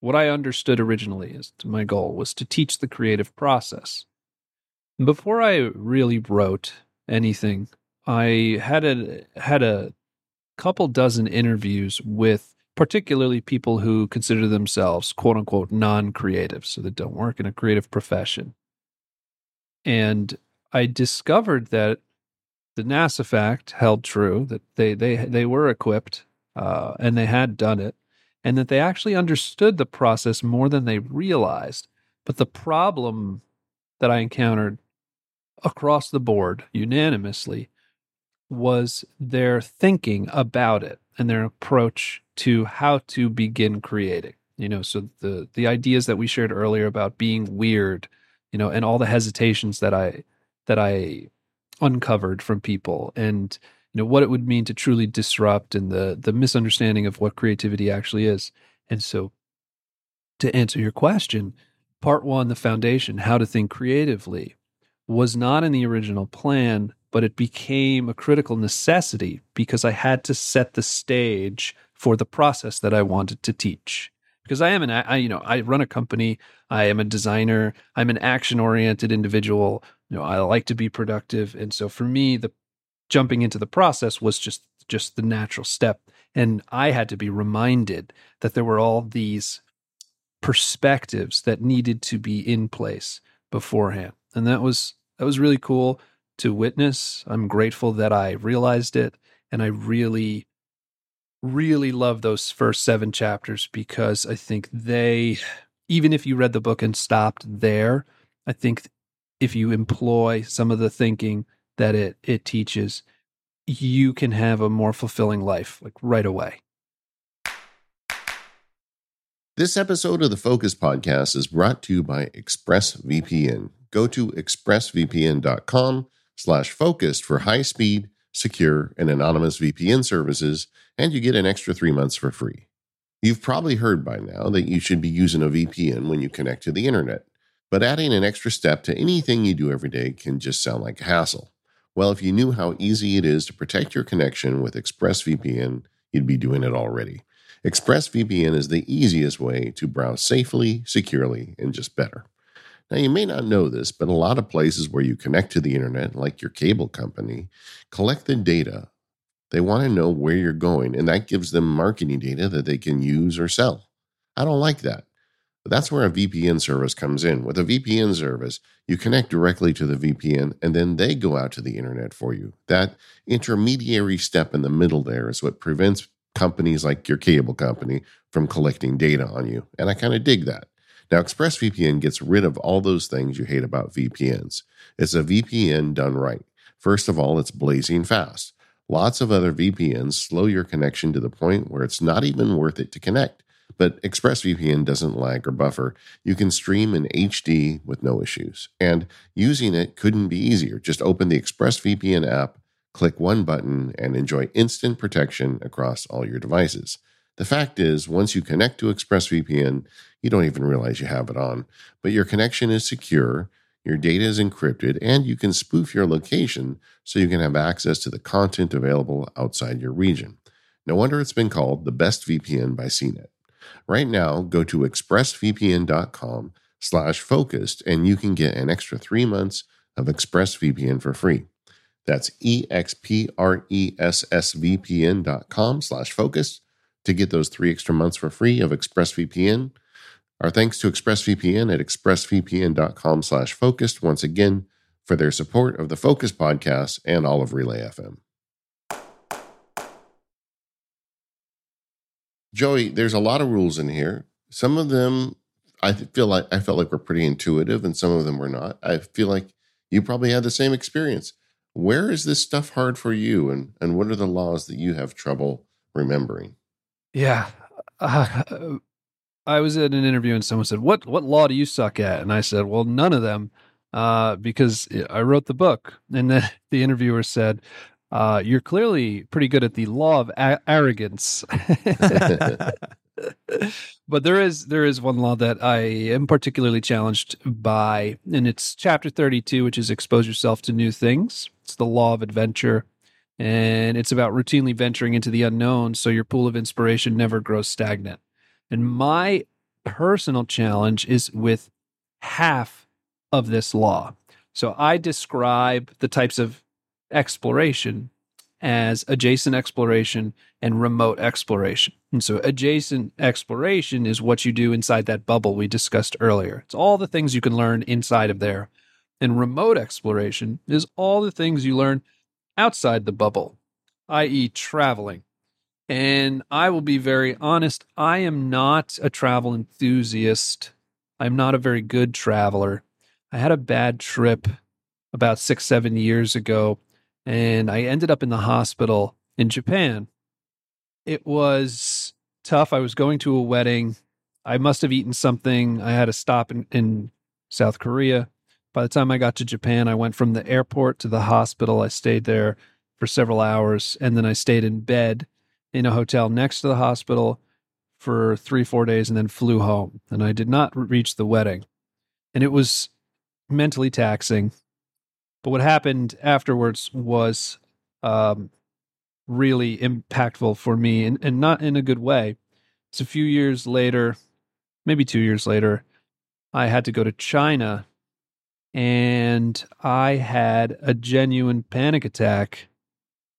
what I understood originally as my goal was to teach the creative process. Before I really wrote anything, I had a had a couple dozen interviews with particularly people who consider themselves quote unquote non-creative, so that don't work in a creative profession. And I discovered that the NASA fact held true that they they they were equipped uh, and they had done it, and that they actually understood the process more than they realized. But the problem that I encountered across the board unanimously was their thinking about it and their approach to how to begin creating. You know, so the the ideas that we shared earlier about being weird, you know, and all the hesitations that I that I uncovered from people and you know what it would mean to truly disrupt and the the misunderstanding of what creativity actually is. And so to answer your question, part 1 the foundation how to think creatively was not in the original plan, but it became a critical necessity because I had to set the stage for the process that I wanted to teach. Because I am an, I, you know, I run a company. I am a designer. I'm an action-oriented individual. You know, I like to be productive, and so for me, the jumping into the process was just just the natural step. And I had to be reminded that there were all these perspectives that needed to be in place beforehand and that was that was really cool to witness. I'm grateful that I realized it, and I really, really love those first seven chapters because I think they, even if you read the book and stopped there, I think if you employ some of the thinking that it it teaches, you can have a more fulfilling life like right away. This episode of the Focused Podcast is brought to you by ExpressVPN. Go to expressvpn.com slash focused for high speed, secure, and anonymous VPN services, and you get an extra three months for free. You've probably heard by now that you should be using a VPN when you connect to the internet, but adding an extra step to anything you do every day can just sound like a hassle. Well, if you knew how easy it is to protect your connection with ExpressVPN, you'd be doing it already. ExpressVPN is the easiest way to browse safely, securely, and just better. Now, you may not know this, but a lot of places where you connect to the internet, like your cable company, collect the data. They want to know where you're going, and that gives them marketing data that they can use or sell. I don't like that. But that's where a VPN service comes in. With a VPN service, you connect directly to the VPN and then they go out to the internet for you. That intermediary step in the middle there is what prevents companies like your cable company from collecting data on you. And I kind of dig that. Now, ExpressVPN gets rid of all those things you hate about VPNs. It's a VPN done right. First of all, it's blazing fast. Lots of other VPNs slow your connection to the point where it's not even worth it to connect. But ExpressVPN doesn't lag or buffer. You can stream in HD with no issues. And using it couldn't be easier. Just open the ExpressVPN app, click one button, and enjoy instant protection across all your devices. The fact is, once you connect to ExpressVPN, you don't even realize you have it on, but your connection is secure, your data is encrypted, and you can spoof your location so you can have access to the content available outside your region. No wonder it's been called the best VPN by CNET. Right now, go to expressvpn.com slash focused and you can get an extra three months of ExpressVPN for free. That's E-X-P-R-E-S-S-V-P-N dot com slash to get those three extra months for free of ExpressVPN. Our thanks to ExpressVPN at expressvpn.com slash focused once again for their support of the Focused podcast and all of Relay FM. Joey, there's a lot of rules in here. Some of them I feel like I felt like were pretty intuitive and some of them were not. I feel like you probably had the same experience. Where is this stuff hard for you and and what are the laws that you have trouble remembering? Yeah. Uh, *laughs* I was at an interview and someone said, "What what law do you suck at?" And I said, "Well, none of them, uh, because I wrote the book." And then *laughs* the interviewer said, uh, "You're clearly pretty good at the law of a- arrogance." *laughs* but there is there is one law that I am particularly challenged by, and it's chapter 32, which is expose yourself to new things. It's the law of adventure, and it's about routinely venturing into the unknown, so your pool of inspiration never grows stagnant. And my personal challenge is with half of this law. So I describe the types of exploration as adjacent exploration and remote exploration. And so adjacent exploration is what you do inside that bubble we discussed earlier. It's all the things you can learn inside of there. And remote exploration is all the things you learn outside the bubble, i.e., traveling, and I will be very honest, I am not a travel enthusiast. I'm not a very good traveler. I had a bad trip about six, seven years ago, and I ended up in the hospital in Japan. It was tough. I was going to a wedding. I must have eaten something. I had to stop in, in South Korea. By the time I got to Japan, I went from the airport to the hospital. I stayed there for several hours, and then I stayed in bed in a hotel next to the hospital for three, four days, and then flew home. And I did not reach the wedding. And it was mentally taxing. But what happened afterwards was um, really impactful for me and, and not in a good way. It's a few years later, maybe two years later, I had to go to China and I had a genuine panic attack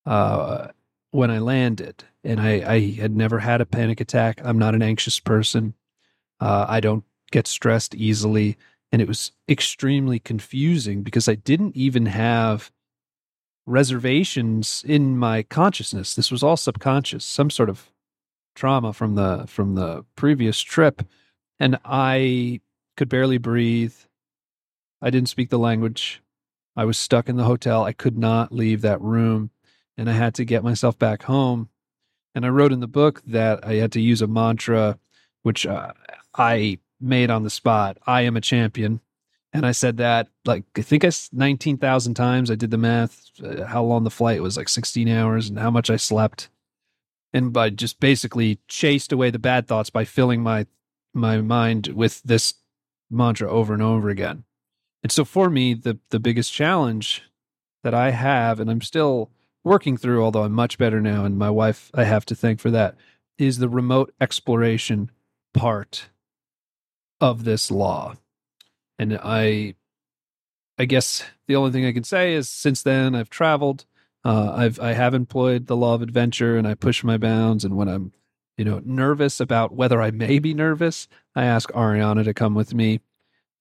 uh, when I landed. And I, I, had never had a panic attack. I'm not an anxious person. Uh, I don't get stressed easily. And it was extremely confusing because I didn't even have reservations in my consciousness. This was all subconscious, some sort of trauma from the from the previous trip. And I could barely breathe. I didn't speak the language. I was stuck in the hotel. I could not leave that room and I had to get myself back home. And I wrote in the book that I had to use a mantra, which uh, I made on the spot. I am a champion. And I said that like, I think I 19,000 times. I did the math, uh, how long the flight was like 16 hours and how much I slept. And by just basically chased away the bad thoughts by filling my, my mind with this mantra over and over again. And so for me, the, the biggest challenge that I have, and I'm still working through, although I'm much better now, and my wife I have to thank for that, is the remote exploration part of this law. And I I guess the only thing I can say is since then I've traveled. Uh, I've I have employed the law of adventure and I push my bounds. And when I'm, you know, nervous about whether I may be nervous, I ask Ariana to come with me,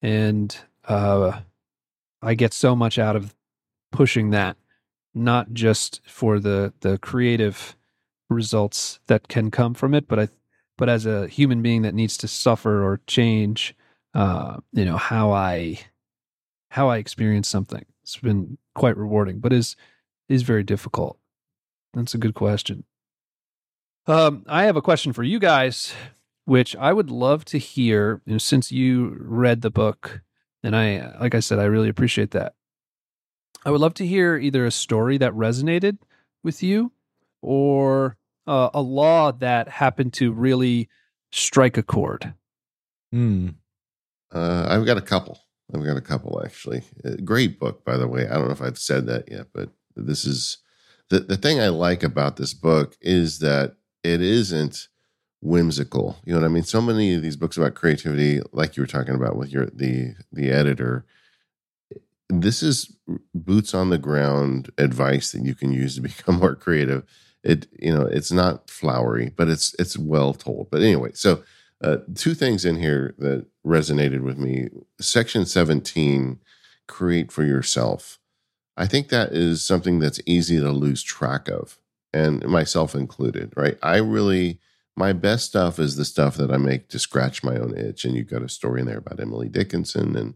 and uh, I get so much out of pushing that not just for the the creative results that can come from it, but I but as a human being that needs to suffer or change, uh, you know how I how I experience something. It's been quite rewarding, but is is very difficult. That's a good question. Um, I have a question for you guys, which I would love to hear. You know, since you read the book, and I, like I said, I really appreciate that. I would love to hear either a story that resonated with you or uh, a law that happened to really strike a chord. Hmm. Uh, I've got a couple. I've got a couple actually. Uh, great book, by the way. I don't know if I've said that yet, but this is the the thing I like about this book is that it isn't whimsical. You know what I mean? So many of these books about creativity, like you were talking about with your the the editor, this is boots on the ground advice that you can use to *laughs* become more creative. It you know it's not flowery, but it's it's well told. But anyway, so uh, two things in here that resonated with me. Section seventeen, create for yourself. I think that is something that's easy to lose track of, and myself included. Right? I really my best stuff is the stuff that I make to scratch my own itch. And you've got a story in there about Emily Dickinson and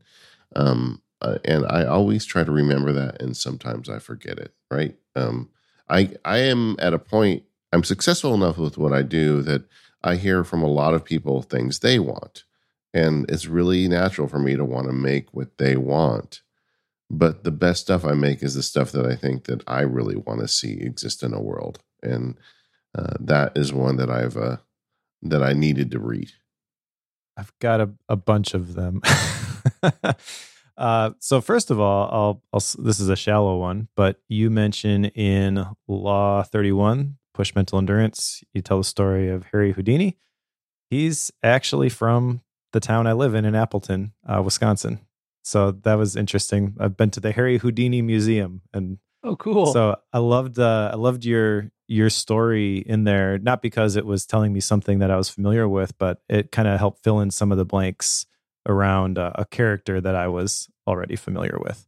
um, uh, and I always try to remember that, and sometimes I forget it. Right? Um, I I am at a point. I'm successful enough with what I do that I hear from a lot of people things they want, and it's really natural for me to want to make what they want. But the best stuff I make is the stuff that I think that I really want to see exist in a world, and uh, that is one that I've uh, that I needed to read. I've got a, a bunch of them. *laughs* Uh, so first of all, I'll, I'll, this is a shallow one, but you mention in Law 31, Push Mental Endurance, you tell the story of Harry Houdini. He's actually from the town I live in, in Appleton, uh, Wisconsin. So that was interesting. I've been to the Harry Houdini Museum, and oh, cool. So I loved, uh, I loved your your story in there, not because it was telling me something that I was familiar with, but it kind of helped fill in some of the blanks around uh, a character that I was already familiar with.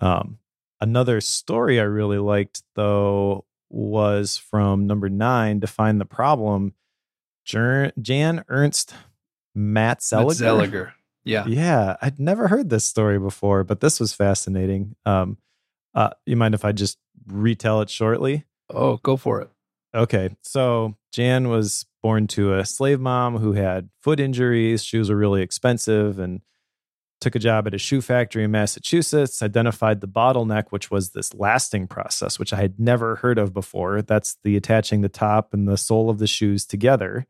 Um, another story I really liked, though, was from number nine, Define the Problem. Jan Ernst Matzeliger. Matzeliger. Yeah. Yeah. I'd never heard this story before, but this was fascinating. Um, Uh, you mind if I just retell it shortly? Oh, go for it. Okay. So Jan was born to a slave mom who had foot injuries. Shoes were really expensive and took a job at a shoe factory in Massachusetts, identified the bottleneck, which was this lasting process, which I had never heard of before. That's the attaching the top and the sole of the shoes together.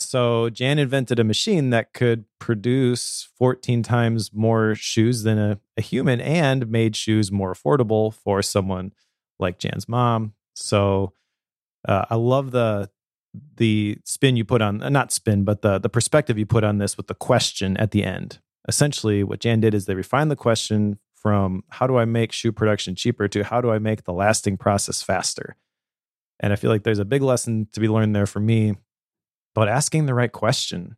So Jan invented a machine that could produce 14 times more shoes than a, a human and made shoes more affordable for someone like Jan's mom. So uh, I love the the spin you put on uh, not spin but the the perspective you put on this with the question at the end. Essentially what jan did is they refined the question from how do i make shoe production cheaper? to how do i make the lasting process faster? And i feel like there's a big lesson to be learned there for me about asking the right question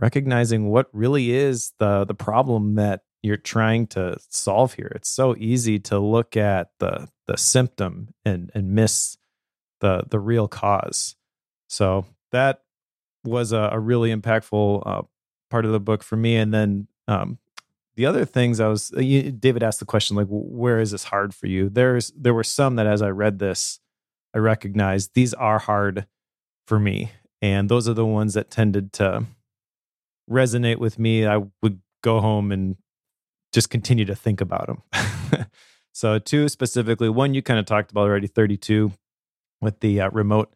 recognizing what really is the the problem that you're trying to solve here. It's so easy to look at the the symptom and and miss the the real cause so that was a, a really impactful uh, part of the book for me. And then um, the other things I was, you, David asked the question like, where is this hard for you? There's there were some that as I read this, I recognized these are hard for me, and those are the ones that tended to resonate with me. I would go home and just continue to think about them. *laughs* so two specifically, one you kind of talked about already, 32 with the uh, remote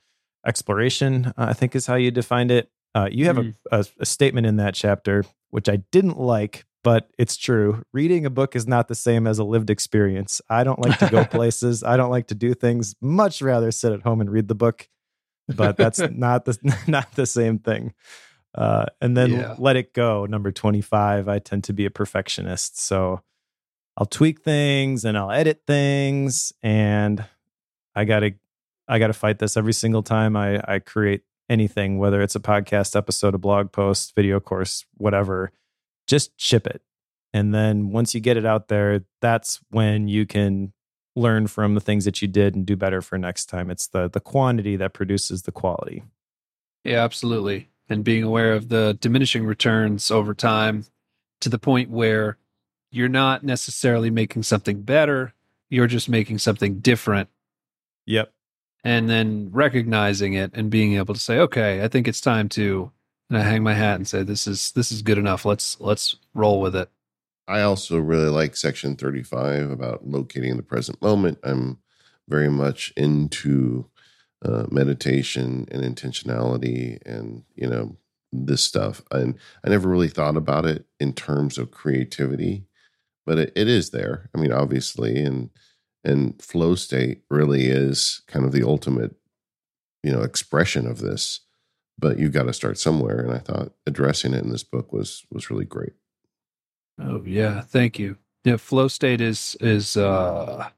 exploration, uh, I think is how you defined it. Uh, you have mm. a, a, a statement in that chapter, which I didn't like, but it's true. Reading a book is not the same as a lived experience. I don't like to go *laughs* places. I don't like to do things. Much rather sit at home and read the book. But that's *laughs* not the *laughs* not the same thing. Uh, and then yeah. let it go. Number twenty five. I tend to be a perfectionist, so I'll tweak things and I'll edit things, and I got to I got to fight this every single time I, I create anything, whether it's a podcast episode, a blog post, video course, whatever. Just ship it. And then once you get it out there, that's when you can learn from the things that you did and do better for next time. It's the the quantity that produces the quality. Yeah, absolutely. And being aware of the diminishing returns over time to the point where you're not necessarily making something better, you're just making something different. Yep and then recognizing it and being able to say, okay, I think it's time to and I hang my hat and say this is this is good enough. Let's let's roll with it. I also really like section 35 about locating the present moment. I'm very much into uh, meditation and intentionality and you know this stuff and i never really thought about it in terms of creativity but it, it is there. I mean obviously and and flow state really is kind of the ultimate you know expression of this but you've got to start somewhere and i thought addressing it in this book was was really great. Oh yeah thank you. Yeah flow state is is uh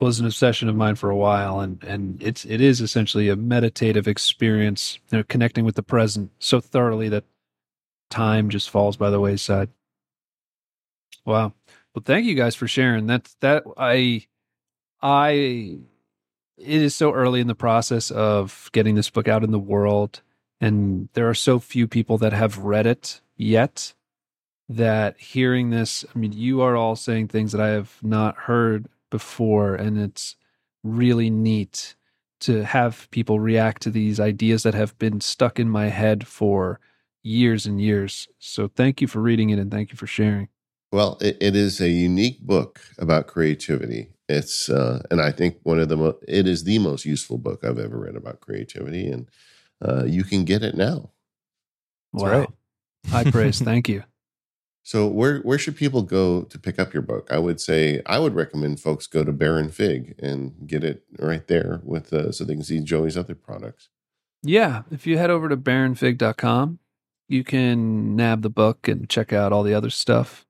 was an obsession of mine for a while and and it's it is essentially a meditative experience you know connecting with the present so thoroughly that time just falls by the wayside. Wow well thank you guys for sharing that's that i I it is so early in the process of getting this book out in the world and there are so few people that have read it yet that hearing this I mean you are all saying things that I have not heard before and it's really neat to have people react to these ideas that have been stuck in my head for years and years. So thank you for reading it and thank you for sharing. Well, it, it is a unique book about creativity. It's uh, and I think one of the mo- it is the most useful book I've ever read about creativity, and uh, you can get it now. That's wow, right. high praise. *laughs* Thank you. So where where should people go to pick up your book? I would say I would recommend folks go to Baron Fig and get it right there with uh, so they can see Joey's other products. Yeah, if you head over to baronfig.com, you can nab the book and check out all the other stuff.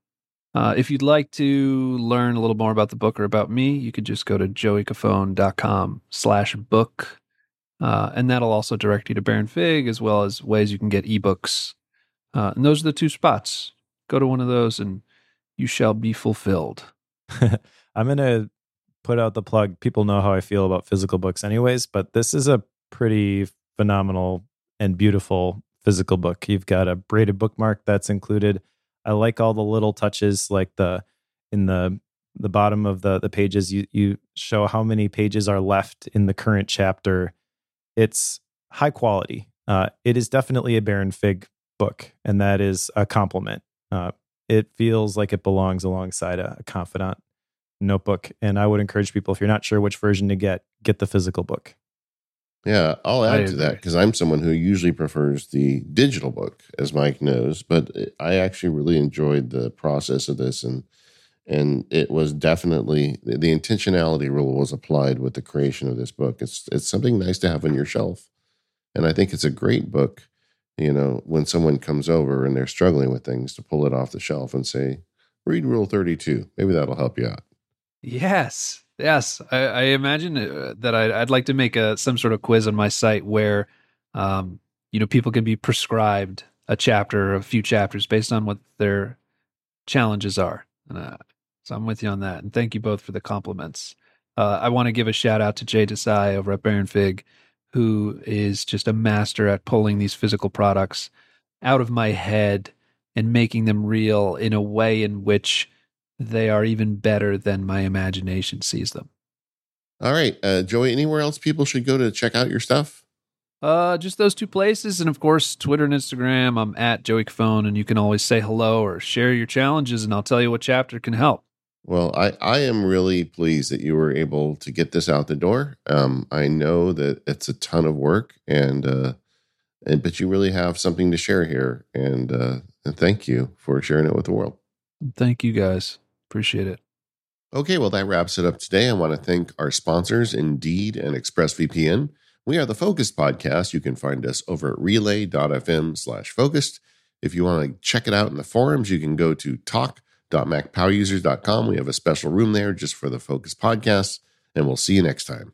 Uh, if you'd like to learn a little more about the book or about me, you could just go to joeycofone.com slash book. Uh, and that'll also direct you to Baron Fig as well as ways you can get ebooks. Uh, and those are the two spots. Go to one of those and you shall be fulfilled. *laughs* I'm going to put out the plug. People know how I feel about physical books, anyways, but this is a pretty phenomenal and beautiful physical book. You've got a braided bookmark that's included I like all the little touches, like the in the the bottom of the the pages, you you show how many pages are left in the current chapter. It's high quality. Uh, it is definitely a Baron Fig book, and that is a compliment. Uh, it feels like it belongs alongside a, a confidant notebook, and I would encourage people if you're not sure which version to get, get the physical book. Yeah, I'll I add to that because I'm someone who usually prefers the digital book, as Mike knows. But I actually really enjoyed the process of this, and and it was definitely the intentionality rule was applied with the creation of this book. It's it's something nice to have on your shelf, and I think it's a great book. You know, when someone comes over and they're struggling with things, to pull it off the shelf and say, "Read Rule 32." Maybe that'll help you out. Yes, yes. I, I imagine uh, that I'd, I'd like to make a some sort of quiz on my site where, um, you know, people can be prescribed a chapter or a few chapters based on what their challenges are. And, uh, so I'm with you on that. And thank you both for the compliments. Uh, I want to give a shout out to Jay Desai over at Baron Fig, who is just a master at pulling these physical products out of my head and making them real in a way in which they are even better than my imagination sees them. All right, uh, Joey. Anywhere else people should go to check out your stuff? Uh, just those two places, and of course, Twitter and Instagram. I'm at Joey Cofone, and you can always say hello or share your challenges, and I'll tell you what chapter can help. Well, I, I am really pleased that you were able to get this out the door. Um, I know that it's a ton of work, and uh, and but you really have something to share here, and uh, and thank you for sharing it with the world. Thank you guys. Appreciate it. Okay, well that wraps it up today. I want to thank our sponsors, Indeed and ExpressVPN. We are the Focused Podcast. You can find us over at relay.fm slash focused. If you want to check it out in the forums, you can go to talk.macpowerusers.com. We have a special room there just for the Focused Podcast, and we'll see you next time.